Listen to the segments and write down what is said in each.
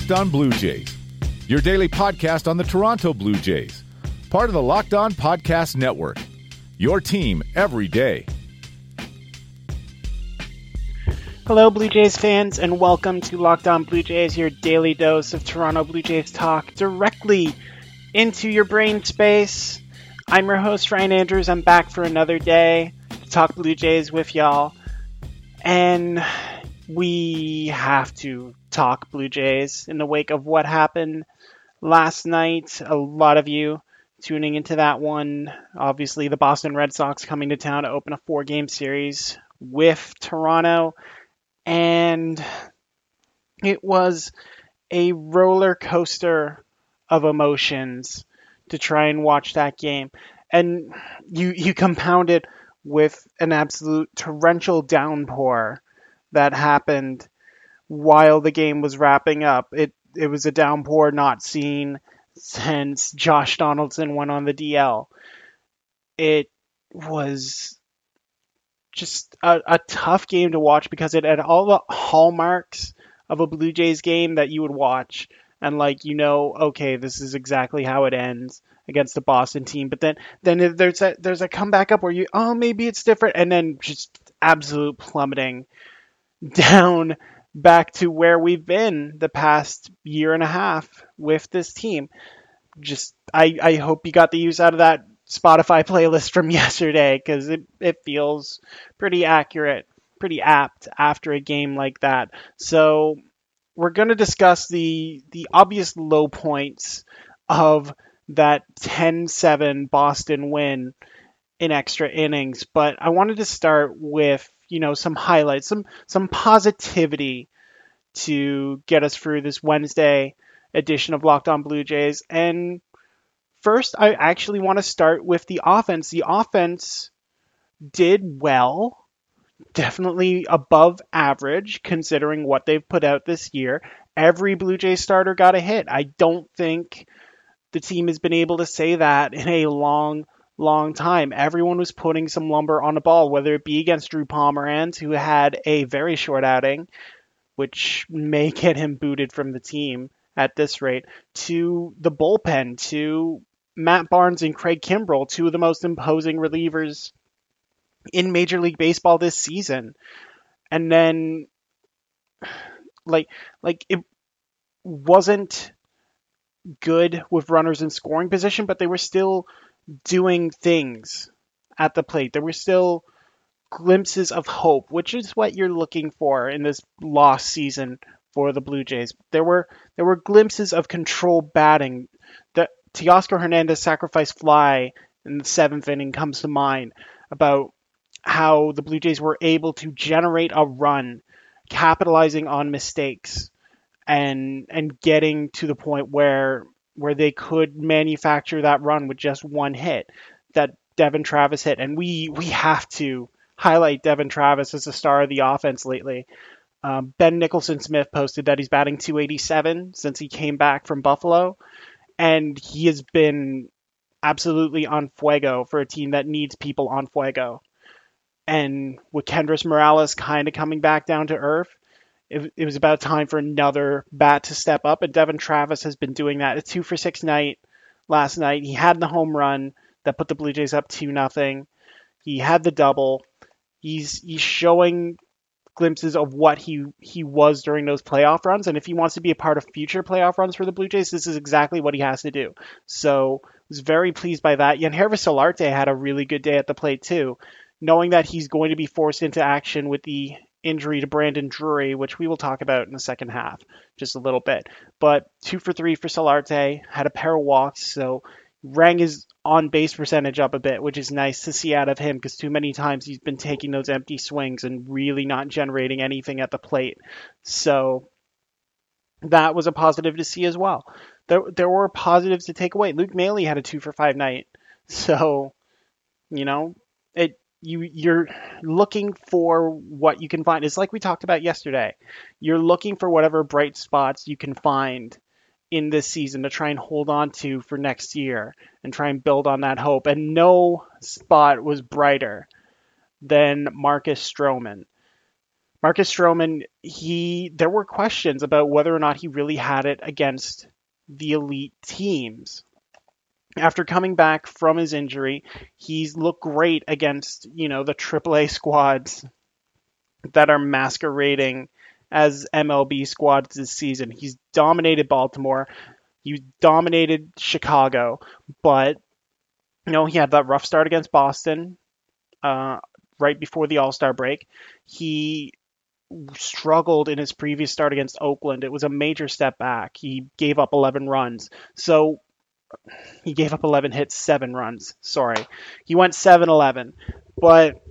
Locked On Blue Jays, your daily podcast on the Toronto Blue Jays, part of the Locked On Podcast Network. Your team every day. Hello, Blue Jays fans, and welcome to Locked On Blue Jays, your daily dose of Toronto Blue Jays talk directly into your brain space. I'm your host, Ryan Andrews. I'm back for another day to talk Blue Jays with y'all. And we have to talk Blue Jays in the wake of what happened last night. A lot of you tuning into that one. Obviously, the Boston Red Sox coming to town to open a four game series with Toronto. And it was a roller coaster of emotions to try and watch that game. And you, you compound it with an absolute torrential downpour that happened while the game was wrapping up. It it was a downpour not seen since Josh Donaldson went on the DL. It was just a, a tough game to watch because it had all the hallmarks of a Blue Jays game that you would watch and like you know okay this is exactly how it ends against the Boston team but then then there's a there's a comeback up where you oh maybe it's different and then just absolute plummeting down back to where we've been the past year and a half with this team. Just I, I hope you got the use out of that Spotify playlist from yesterday because it, it feels pretty accurate, pretty apt after a game like that. So we're going to discuss the the obvious low points of that 10-7 Boston win in extra innings, but I wanted to start with you know some highlights, some some positivity to get us through this Wednesday edition of Locked On Blue Jays. And first, I actually want to start with the offense. The offense did well, definitely above average considering what they've put out this year. Every Blue Jays starter got a hit. I don't think the team has been able to say that in a long long time. Everyone was putting some lumber on the ball, whether it be against Drew Pomeranz, who had a very short outing, which may get him booted from the team at this rate, to the bullpen, to Matt Barnes and Craig Kimbrel, two of the most imposing relievers in Major League Baseball this season. And then like like it wasn't good with runners in scoring position, but they were still doing things at the plate. There were still glimpses of hope, which is what you're looking for in this lost season for the Blue Jays. There were there were glimpses of control batting. The Teoscar Hernandez sacrifice fly in the seventh inning comes to mind about how the Blue Jays were able to generate a run, capitalizing on mistakes, and and getting to the point where where they could manufacture that run with just one hit that Devon Travis hit. And we we have to highlight Devon Travis as the star of the offense lately. Um, ben Nicholson Smith posted that he's batting 287 since he came back from Buffalo, and he has been absolutely on fuego for a team that needs people on fuego. And with Kendrys Morales kind of coming back down to earth, it, it was about time for another bat to step up, and Devon Travis has been doing that. A two for six night last night. He had the home run that put the Blue Jays up two nothing. He had the double. He's he's showing glimpses of what he he was during those playoff runs, and if he wants to be a part of future playoff runs for the Blue Jays, this is exactly what he has to do. So was very pleased by that. Yangervis Solarte had a really good day at the plate too, knowing that he's going to be forced into action with the injury to Brandon Drury, which we will talk about in the second half just a little bit. But two for three for Solarte, had a pair of walks, so rang his on base percentage up a bit, which is nice to see out of him because too many times he's been taking those empty swings and really not generating anything at the plate. So that was a positive to see as well. There, there were positives to take away. Luke Maile had a two for five night, so you know it you you're looking for what you can find. It's like we talked about yesterday. You're looking for whatever bright spots you can find in this season to try and hold on to for next year and try and build on that hope. And no spot was brighter than Marcus Stroman. Marcus Stroman, he there were questions about whether or not he really had it against the elite teams. After coming back from his injury, he's looked great against, you know, the AAA squads that are masquerading as MLB squads this season. He's dominated Baltimore. He dominated Chicago, but you know he had that rough start against Boston uh, right before the All Star break. He struggled in his previous start against Oakland. It was a major step back. He gave up 11 runs. So he gave up 11 hits, 7 runs. Sorry. He went 7 11. But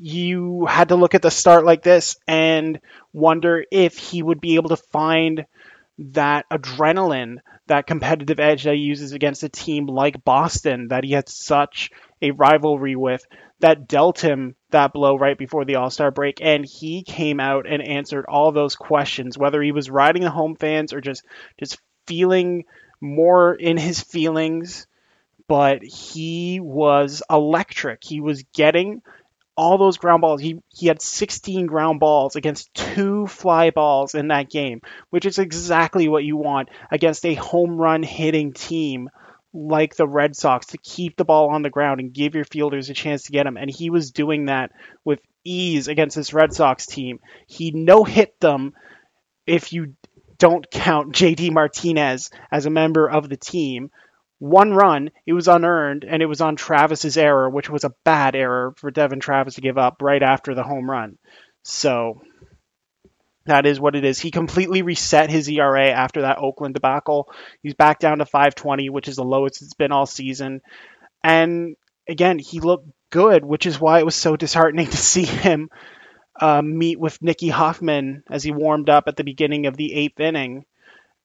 you had to look at the start like this and wonder if he would be able to find that adrenaline, that competitive edge that he uses against a team like Boston that he had such a rivalry with that dealt him that blow right before the All Star break. And he came out and answered all those questions, whether he was riding the home fans or just just feeling more in his feelings. But he was electric. He was getting all those ground balls. He he had 16 ground balls against two fly balls in that game, which is exactly what you want against a home run hitting team like the Red Sox to keep the ball on the ground and give your fielders a chance to get him. And he was doing that with ease against this Red Sox team. He no hit them if you don't count JD Martinez as a member of the team one run, it was unearned, and it was on Travis's error, which was a bad error for Devon Travis to give up right after the home run. So that is what it is. He completely reset his ERA after that Oakland debacle. He's back down to 520, which is the lowest it's been all season. And again, he looked good, which is why it was so disheartening to see him uh, meet with Nikki Huffman as he warmed up at the beginning of the eighth inning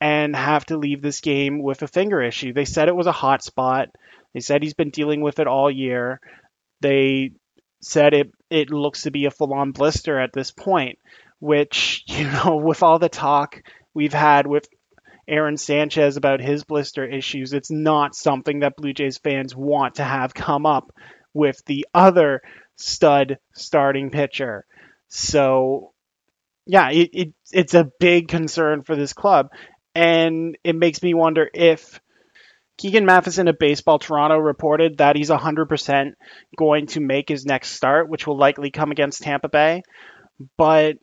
and have to leave this game with a finger issue. They said it was a hot spot. They said he's been dealing with it all year. They said it it looks to be a full-on blister at this point, which, you know, with all the talk we've had with Aaron Sanchez about his blister issues, it's not something that Blue Jays fans want to have come up with the other stud starting pitcher. So, yeah, it, it, it's a big concern for this club. And it makes me wonder if Keegan Matheson of Baseball Toronto reported that he's 100% going to make his next start, which will likely come against Tampa Bay. But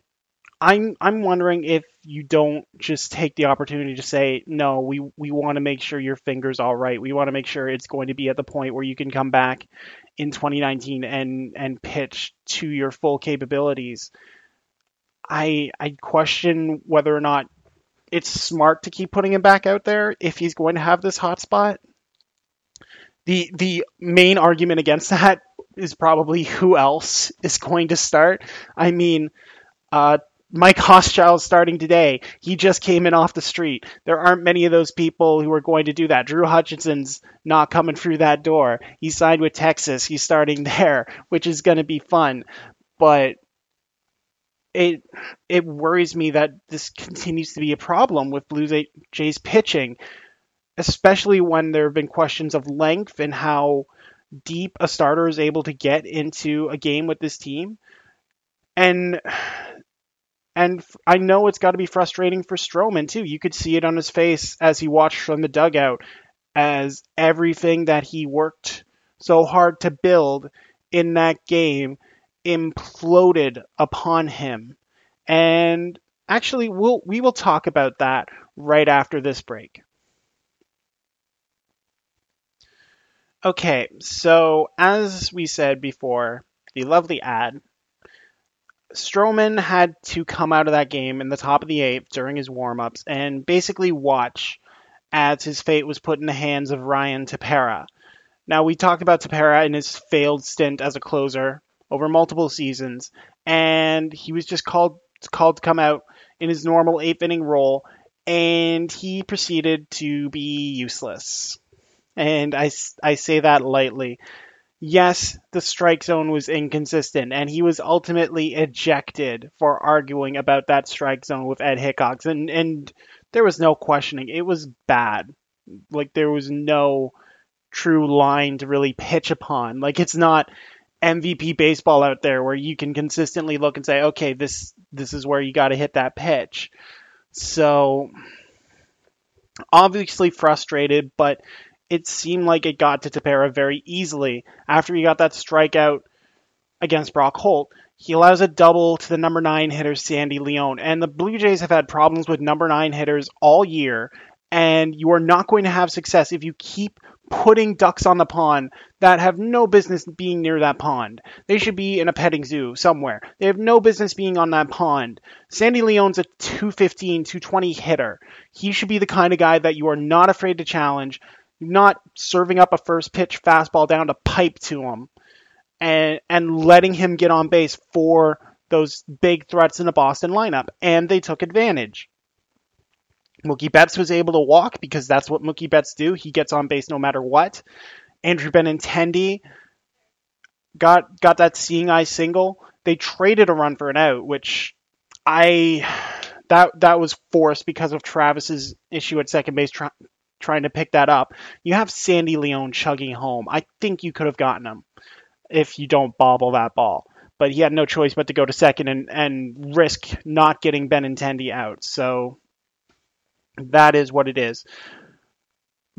I'm I'm wondering if you don't just take the opportunity to say no, we we want to make sure your finger's all right. We want to make sure it's going to be at the point where you can come back in 2019 and and pitch to your full capabilities. I I question whether or not it's smart to keep putting him back out there if he's going to have this hot spot. The the main argument against that is probably who else is going to start. I mean, uh, Mike Hauschild starting today. He just came in off the street. There aren't many of those people who are going to do that. Drew Hutchison's not coming through that door. He signed with Texas. He's starting there, which is going to be fun. But it it worries me that this continues to be a problem with Blue Jays pitching, especially when there have been questions of length and how deep a starter is able to get into a game with this team. And and I know it's got to be frustrating for Stroman too. You could see it on his face as he watched from the dugout as everything that he worked so hard to build in that game imploded upon him. And actually we'll we will talk about that right after this break. Okay, so as we said before, the lovely ad Stroman had to come out of that game in the top of the eighth during his warm-ups and basically watch as his fate was put in the hands of Ryan Tepera. Now we talked about Tepera in his failed stint as a closer over multiple seasons, and he was just called called to come out in his normal eighth inning role, and he proceeded to be useless. And I, I say that lightly. Yes, the strike zone was inconsistent, and he was ultimately ejected for arguing about that strike zone with Ed Hickox, and and there was no questioning. It was bad. Like there was no true line to really pitch upon. Like it's not MVP baseball out there where you can consistently look and say, okay, this this is where you got to hit that pitch. So obviously frustrated, but it seemed like it got to Tepera very easily after he got that strikeout against Brock Holt. He allows a double to the number nine hitter, Sandy Leon. And the Blue Jays have had problems with number nine hitters all year. And you are not going to have success if you keep putting ducks on the pond that have no business being near that pond. They should be in a petting zoo somewhere. They have no business being on that pond. Sandy Leon's a 215, 220 hitter. He should be the kind of guy that you are not afraid to challenge, not serving up a first pitch fastball down to pipe to him and and letting him get on base for those big threats in the Boston lineup, and they took advantage. Mookie Betts was able to walk because that's what Mookie Betts do. He gets on base no matter what. Andrew Benintendi got got that seeing eye single. They traded a run for an out, which I that that was forced because of Travis's issue at second base try, trying to pick that up. You have Sandy Leon chugging home. I think you could have gotten him if you don't bobble that ball. But he had no choice but to go to second and, and risk not getting Benintendi out. So that is what it is.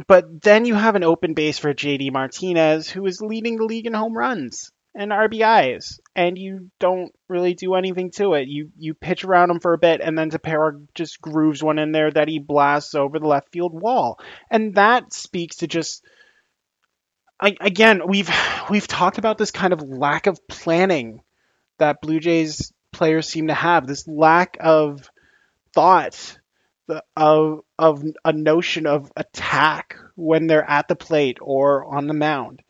But then you have an open base for JD Martinez, who is leading the league in home runs and RBIs, and you don't really do anything to it. You you pitch around him for a bit, and then Tepera just grooves one in there that he blasts over the left field wall, and that speaks to just I, again, we've we've talked about this kind of lack of planning that Blue Jays players seem to have. This lack of thought, of of a notion of attack when they're at the plate or on the mound,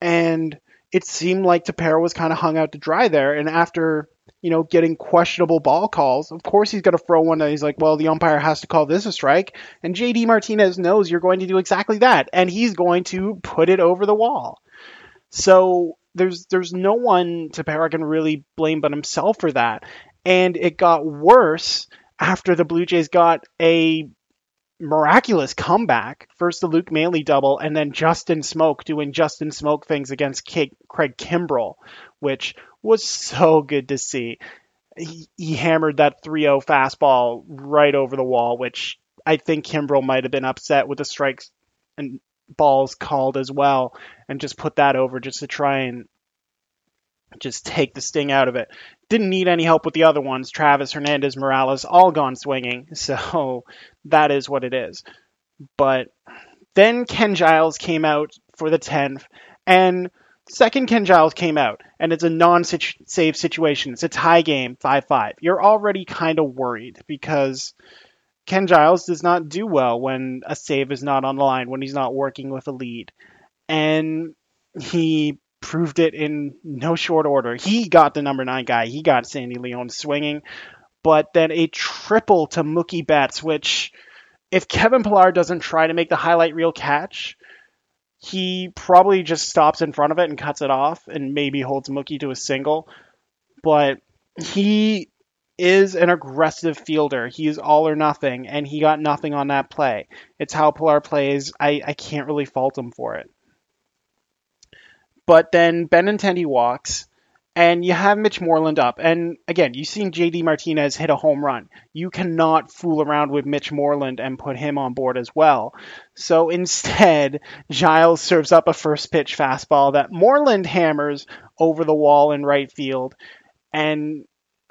and it seemed like Tepera was kind of hung out to dry there. And after you know, getting questionable ball calls. Of course, he's going to throw one that he's like, well, the umpire has to call this a strike. And JD Martinez knows you're going to do exactly that. And he's going to put it over the wall. So there's there's no one Tepera can really blame but himself for that. And it got worse after the Blue Jays got a miraculous comeback. First the Luke Maile double, and then Justin Smoak doing Justin Smoak things against Craig Kimbrel, which was so good to see. He, he hammered that 3-0 fastball right over the wall, which I think Kimbrel might have been upset with the strikes and balls called as well, and just put that over just to try and just take the sting out of it. Didn't need any help with the other ones. Travis, Hernandez, Morales, all gone swinging. So that is what it is. But then Ken Giles came out for the 10th, and second Ken Giles came out, and it's a non-save situation. It's a tie game, 5-5. You're already kind of worried because Ken Giles does not do well when a save is not on the line, when he's not working with a lead. And he proved it in no short order. He got the number nine guy. He got Sandy Leon swinging, but then a triple to Mookie Betts, which if Kevin Pillar doesn't try to make the highlight reel catch, he probably just stops in front of it and cuts it off and maybe holds Mookie to a single. But he is an aggressive fielder. He is all or nothing, and he got nothing on that play. It's how Pillar plays. I, I can't really fault him for it. But then Benintendi walks, and you have Mitch Moreland up. And again, you've seen JD Martinez hit a home run. You cannot fool around with Mitch Moreland and put him on board as well. So instead, Giles serves up a first pitch fastball that Moreland hammers over the wall in right field, and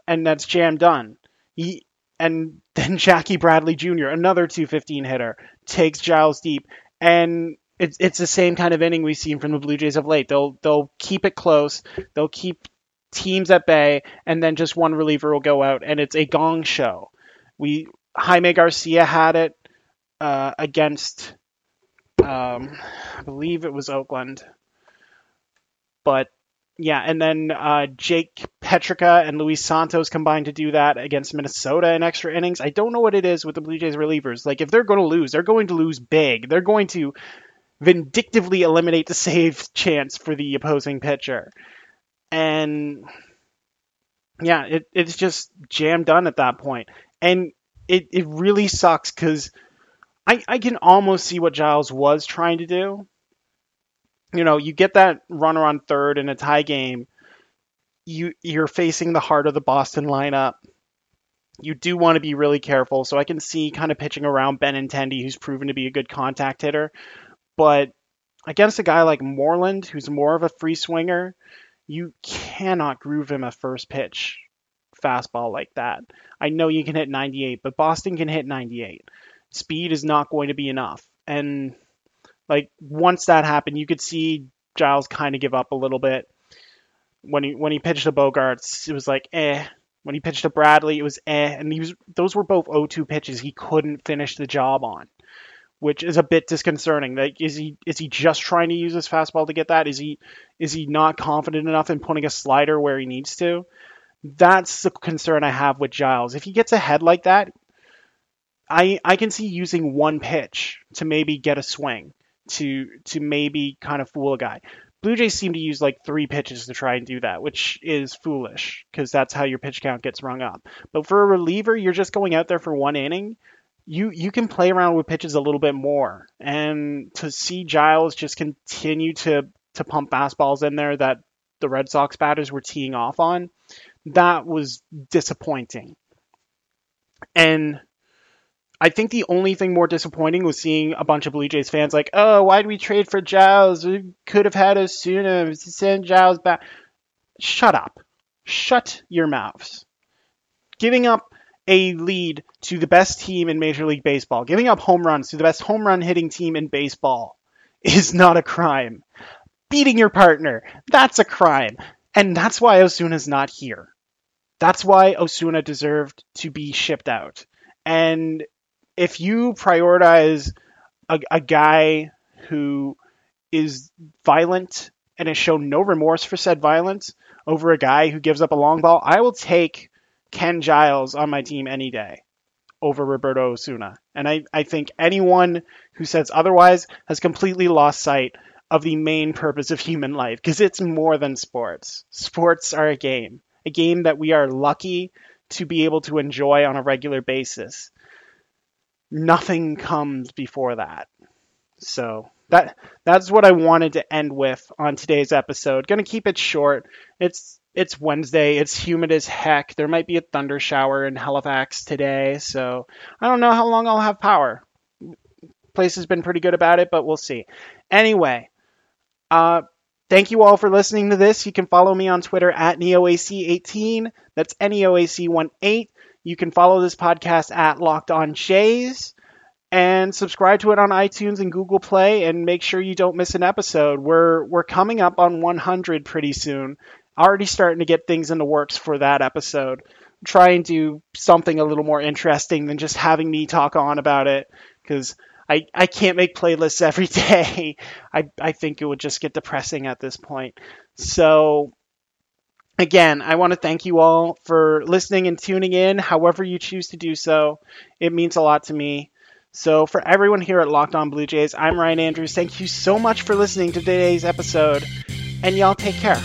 and that's jam done. He and then Jackie Bradley Jr., another 215 hitter, takes Giles deep and it's it's the same kind of inning we've seen from the Blue Jays of late. They'll they'll keep it close. They'll keep teams at bay, and then just one reliever will go out, and it's a gong show. We Jaime Garcia had it uh, against, um, I believe it was Oakland, but yeah, and then uh, Jake Petricka and Luis Santos combined to do that against Minnesota in extra innings. I don't know what it is with the Blue Jays relievers. Like if they're going to lose, they're going to lose big. They're going to vindictively eliminate the save chance for the opposing pitcher. And yeah, it, it's just jam done at that point. And it, it really sucks because I, I can almost see what Giles was trying to do. you know, you get that runner on third in a tie game, you you're facing the heart of the Boston lineup. You do want to be really careful. So I can see kind of pitching around Benintendi, who's proven to be a good contact hitter, but against a guy like Moreland, who's more of a free swinger, you cannot groove him a first pitch fastball like that. I know you can hit 98, but Boston can hit 98. Speed is not going to be enough. And like once that happened, you could see Giles kind of give up a little bit. When he when he pitched to Bogaerts, it was like eh. When he pitched to Bradley, it was eh. And he was those were both 0-2 pitches he couldn't finish the job on, which is a bit disconcerting. Like is he is he just trying to use his fastball to get that? Is he is he not confident enough in putting a slider where he needs to? That's the concern I have with Giles. If he gets ahead like that, I I can see using one pitch to maybe get a swing to to maybe kind of fool a guy. Blue Jays seem to use like three pitches to try and do that, which is foolish because that's how your pitch count gets rung up. But for a reliever, you're just going out there for one inning. You you can play around with pitches a little bit more, and to see Giles just continue to to pump fastballs in there that the Red Sox batters were teeing off on, that was disappointing. And I think the only thing more disappointing was seeing a bunch of Blue Jays fans like, oh, why did we trade for Giles? We could have had Osuna send Giles back. Shut up. Shut your mouths. Giving up a lead to the best team in Major League Baseball, giving up home runs to the best home run hitting team in baseball is not a crime. Beating your partner, that's a crime. And that's why Osuna's not here. That's why Osuna deserved to be shipped out. And if you prioritize a, a guy who is violent and has shown no remorse for said violence over a guy who gives up a long ball, I will take Ken Giles on my team any day over Roberto Osuna. And I, I think anyone who says otherwise has completely lost sight of the main purpose of human life because it's more than sports. Sports are a game, a game that we are lucky to be able to enjoy on a regular basis nothing comes before that. So that that's what I wanted to end with on today's episode. Going to keep it short. It's it's Wednesday. It's humid as heck. There might be a thunder shower in Halifax today, so I don't know how long I'll have power. Place has been pretty good about it, but we'll see. Anyway, uh, thank you all for listening to this. You can follow me on Twitter at NeoAC18. That's NeoAC18. You can follow this podcast at Locked On Jays and subscribe to it on iTunes and Google Play and make sure you don't miss an episode. We're we're coming up on 100 pretty soon. Already starting to get things in the works for that episode. Try and do something a little more interesting than just having me talk on about it because I, I can't make playlists every day. I, I think it would just get depressing at this point. So Again, I want to thank you all for listening and tuning in, however you choose to do so. It means a lot to me. So, for everyone here at Locked On Blue Jays, I'm Ryan Andrews. Thank you so much for listening to today's episode, and y'all take care.